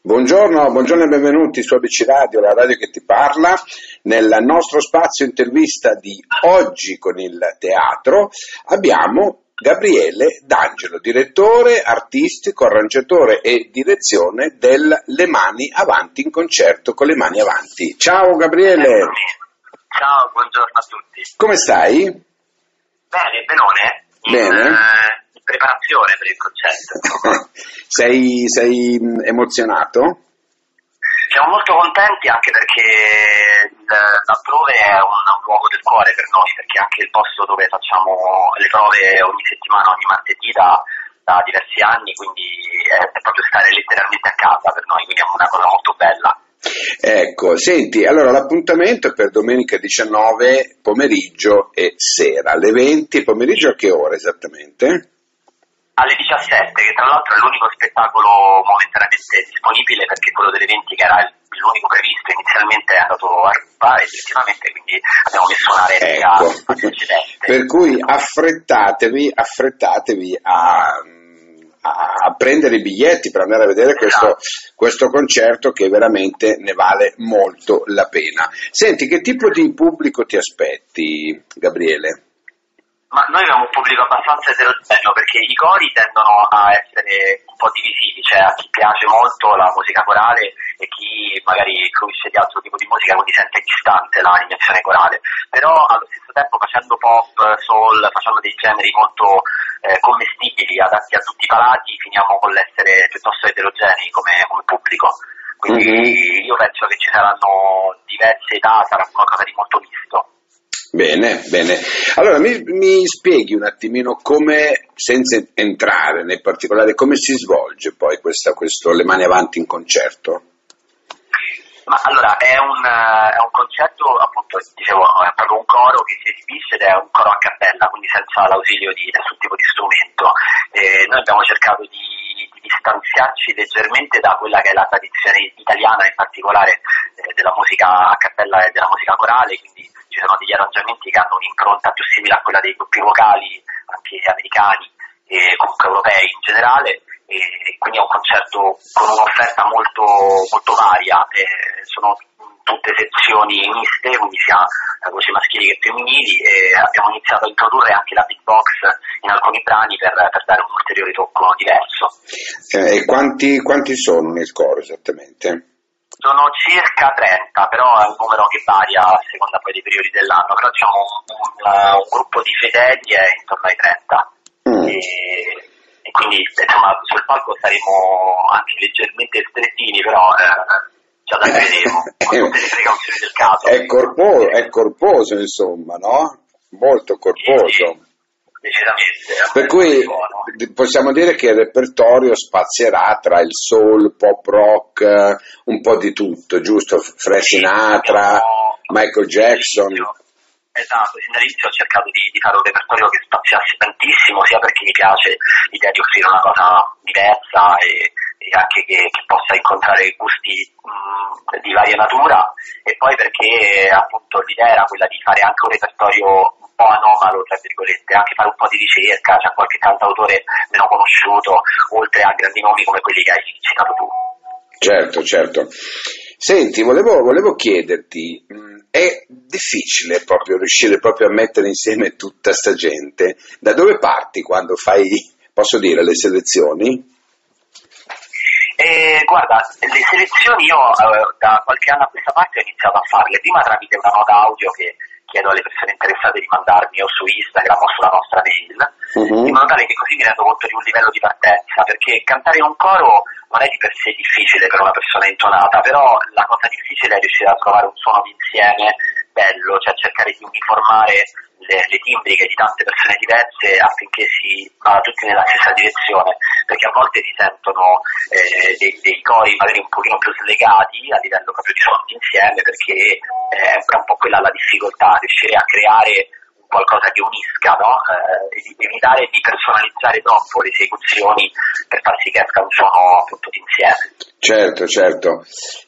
Buongiorno, buongiorno e benvenuti su ABC Radio, la radio che ti parla. Nel nostro spazio intervista di oggi con il teatro abbiamo Gabriele D'Angelo, direttore artistico, arrangiatore e direzione del Le Mani Avanti in concerto con le mani avanti. Ciao Gabriele. Ciao, buongiorno a tutti. Come stai? Bene, benone. Bene. eh, in preparazione per il concerto. sei, sei mh, emozionato? Siamo molto contenti anche perché l'altrove è un, un luogo del cuore per noi, perché anche il posto dove facciamo le prove ogni settimana, ogni martedì da, da diversi anni, quindi è, è proprio stare letteralmente a casa per noi, quindi è una cosa molto bella. Ecco, senti, allora l'appuntamento è per domenica 19 pomeriggio e sera, alle 20 pomeriggio a che ora esattamente? Alle 17, che tra l'altro è l'unico spettacolo momentaneamente disponibile perché quello delle 20 che era l'unico previsto inizialmente è andato a rubare effettivamente, quindi abbiamo messo una replica Ecco, precedente. per cui affrettatevi, affrettatevi a, a- a prendere i biglietti per andare a vedere questo, questo concerto che veramente ne vale molto la pena. Senti, che tipo di pubblico ti aspetti, Gabriele? Ma noi abbiamo un pubblico abbastanza eterogeneo perché i cori tendono a essere un po' divisivi, cioè a chi piace molto la musica corale e chi magari fruisce di altro tipo di musica quindi sente distante l'animazione corale, però allo stesso tempo facendo pop, soul, facendo dei generi molto eh, commestibili, adatti a tutti i palati, finiamo con l'essere piuttosto eterogenei come, come pubblico. Quindi Mhm. io penso che ci saranno diverse età, sarà qualcosa di molto misto. Bene, bene. Allora mi, mi spieghi un attimino come, senza entrare nei particolari, come si svolge poi questa, questo Le mani avanti in concerto? Ma allora è un, eh, è un concetto, appunto, dicevo, è proprio un coro che si esibisce ed è un coro a cappella, quindi senza l'ausilio di nessun tipo di strumento. E noi abbiamo cercato di, di distanziarci leggermente da quella che è la tradizione italiana, in particolare eh, della musica a cappella e della musica corale, quindi ci sono degli arrangiamenti che hanno un'impronta più simile a quella dei gruppi vocali, anche americani e comunque europei in generale e quindi è un concerto con un'offerta molto, molto varia, eh, sono tutte sezioni miste, quindi sia eh, voci maschili che femminili e abbiamo iniziato a introdurre anche la beatbox in alcuni brani per, per dare un ulteriore tocco diverso. Eh, e quanti, quanti sono nel coro esattamente? Sono circa 30, però è un numero che varia a seconda poi dei periodi dell'anno, però diciamo un, un, un gruppo di fedeli è intorno ai 30 Mm. e, e quindi insomma sul palco saremo anche leggermente strettini, però eh, già da vedremo, con tutte le precauzioni del caso. È, corpo- è corposo, insomma, no? Molto corposo. Decisamente. Per cui possiamo dire che il repertorio spazierà tra il soul, pop rock, eh, un po' di tutto, giusto? Sì, Sinatra, Michael Jackson. Esatto, sin dall'inizio ho cercato di, di fare un repertorio che spaziasse tantissimo, sia perché mi piace l'idea di offrire una cosa diversa e, e anche che, che possa incontrare gusti mh, di varia natura, e poi perché appunto l'idea era quella di fare anche un repertorio po' anomalo, tra virgolette, anche fare un po' di ricerca, c'è qualche cantautore meno conosciuto, oltre a grandi nomi come quelli che hai citato tu. Certo, certo. Senti, volevo, volevo chiederti, mh, è difficile proprio riuscire proprio a mettere insieme tutta sta gente? Da dove parti quando fai, posso dire, le selezioni? Eh, guarda, le selezioni io eh, da qualche anno a questa parte ho iniziato a farle, prima tramite una nota audio che chiedo alle persone interessate di mandarmi o su Instagram o sulla nostra mail, Mhm. in modo tale che così mi rendo conto di un livello di partenza, perché cantare in un coro non è di per sé difficile per una persona intonata, però la cosa difficile è riuscire a trovare un suono d'insieme bello, cioè cercare di uniformare le, le timbriche di tante persone diverse affinché si vada tutti nella stessa direzione, perché a volte si sentono eh, dei, dei cori magari un pochino più slegati a livello proprio di suono d'insieme, perché eh, è un po' quella la difficoltà, riuscire a creare qualcosa che unisca, no? Eh, evitare di personalizzare troppo le esecuzioni per far sì che esca un suono appunto d'insieme. Certo, certo.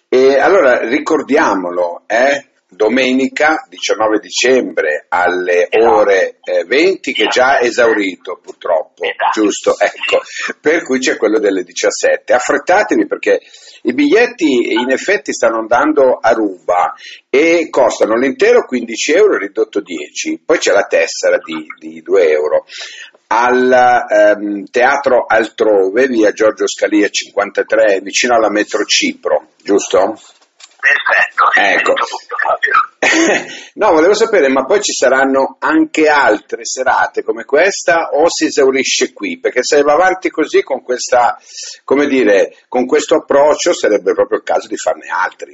E allora ricordiamolo, eh? Domenica 19 dicembre alle Esatto. ore eh, 20 che è già esaurito purtroppo, Esatto. giusto? Ecco, per cui c'è quello delle 17. Affrettatevi perché i biglietti in effetti stanno andando a ruba e costano l'intero 15 euro ridotto 10, poi c'è la tessera di, di 2 euro. Al ehm, teatro altrove, via Giorgio Scalia 53, vicino alla metro Cipro, giusto? Perfetto, Ecco. tutto Fabio. no, volevo sapere, ma poi ci saranno anche altre serate come questa o si esaurisce qui? Perché se va avanti così con questa, come dire, con questo approccio sarebbe proprio il caso di farne altri.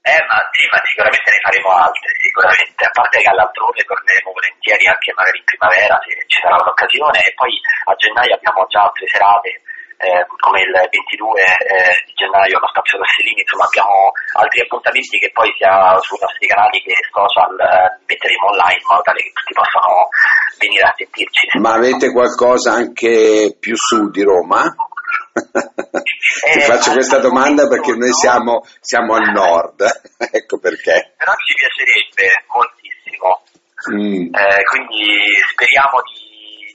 Eh, ma sì, ma sicuramente ne faremo altre, sicuramente. A parte che all'altrove torneremo volentieri anche magari in primavera se ci sarà l'occasione e poi a gennaio abbiamo già altre serate. Eh, come il 22 eh, di gennaio allo Spazio Rossellini, insomma abbiamo altri appuntamenti che poi sia sui nostri canali che social eh, metteremo online in modo tale che tutti possano venire a sentirci. Ma avete qualcosa anche più su di Roma? Ti Eh, faccio questa domanda perché noi no. siamo, siamo al nord, ecco perché. Però ci piacerebbe moltissimo. Mm. Eh, quindi speriamo di.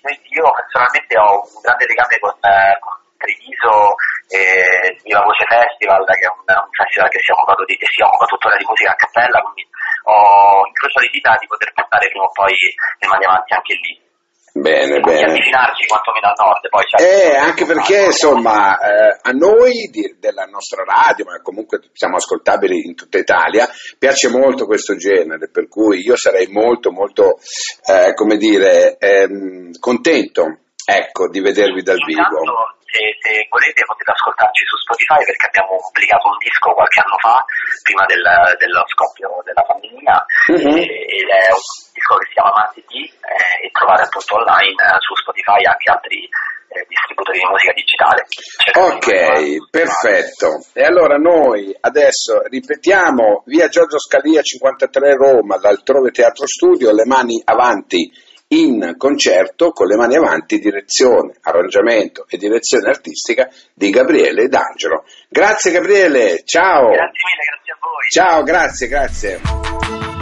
Io personalmente ho un grande legame con, eh, con Treviso e Viva Voce Festival, che è un, un festival che si di, che si occupa tuttora di musica a cappella, quindi ho incrocio le dita di poter portare prima o poi le mani avanti anche lì. Bene, bene. avvicinarci quantomeno al nord. Poi c'è- Eh, anche perché insomma eh, a noi di- della nostra radio, ma comunque siamo ascoltabili in tutta Italia, piace molto questo genere, per cui io sarei molto molto, eh, come dire, ehm, contento ecco, di vedervi dal vivo. Intanto, se, se volete potete ascoltarci su Spotify perché abbiamo pubblicato un disco qualche anno fa, prima del, dello scoppio della pandemia, Mhm. e- ed è un disco che si chiama Martedì eh, e trovare appunto online eh, su Spotify anche altri eh, distributori di musica digitale. Ok, perfetto. E allora noi adesso ripetiamo via Giorgio Scalia 53 Roma, l'altrove Teatro Studio, le mani avanti in concerto con le mani avanti direzione, arrangiamento e direzione artistica di Gabriele D'Angelo. Grazie Gabriele, ciao. Grazie mille, grazie a voi. Ciao, grazie, grazie.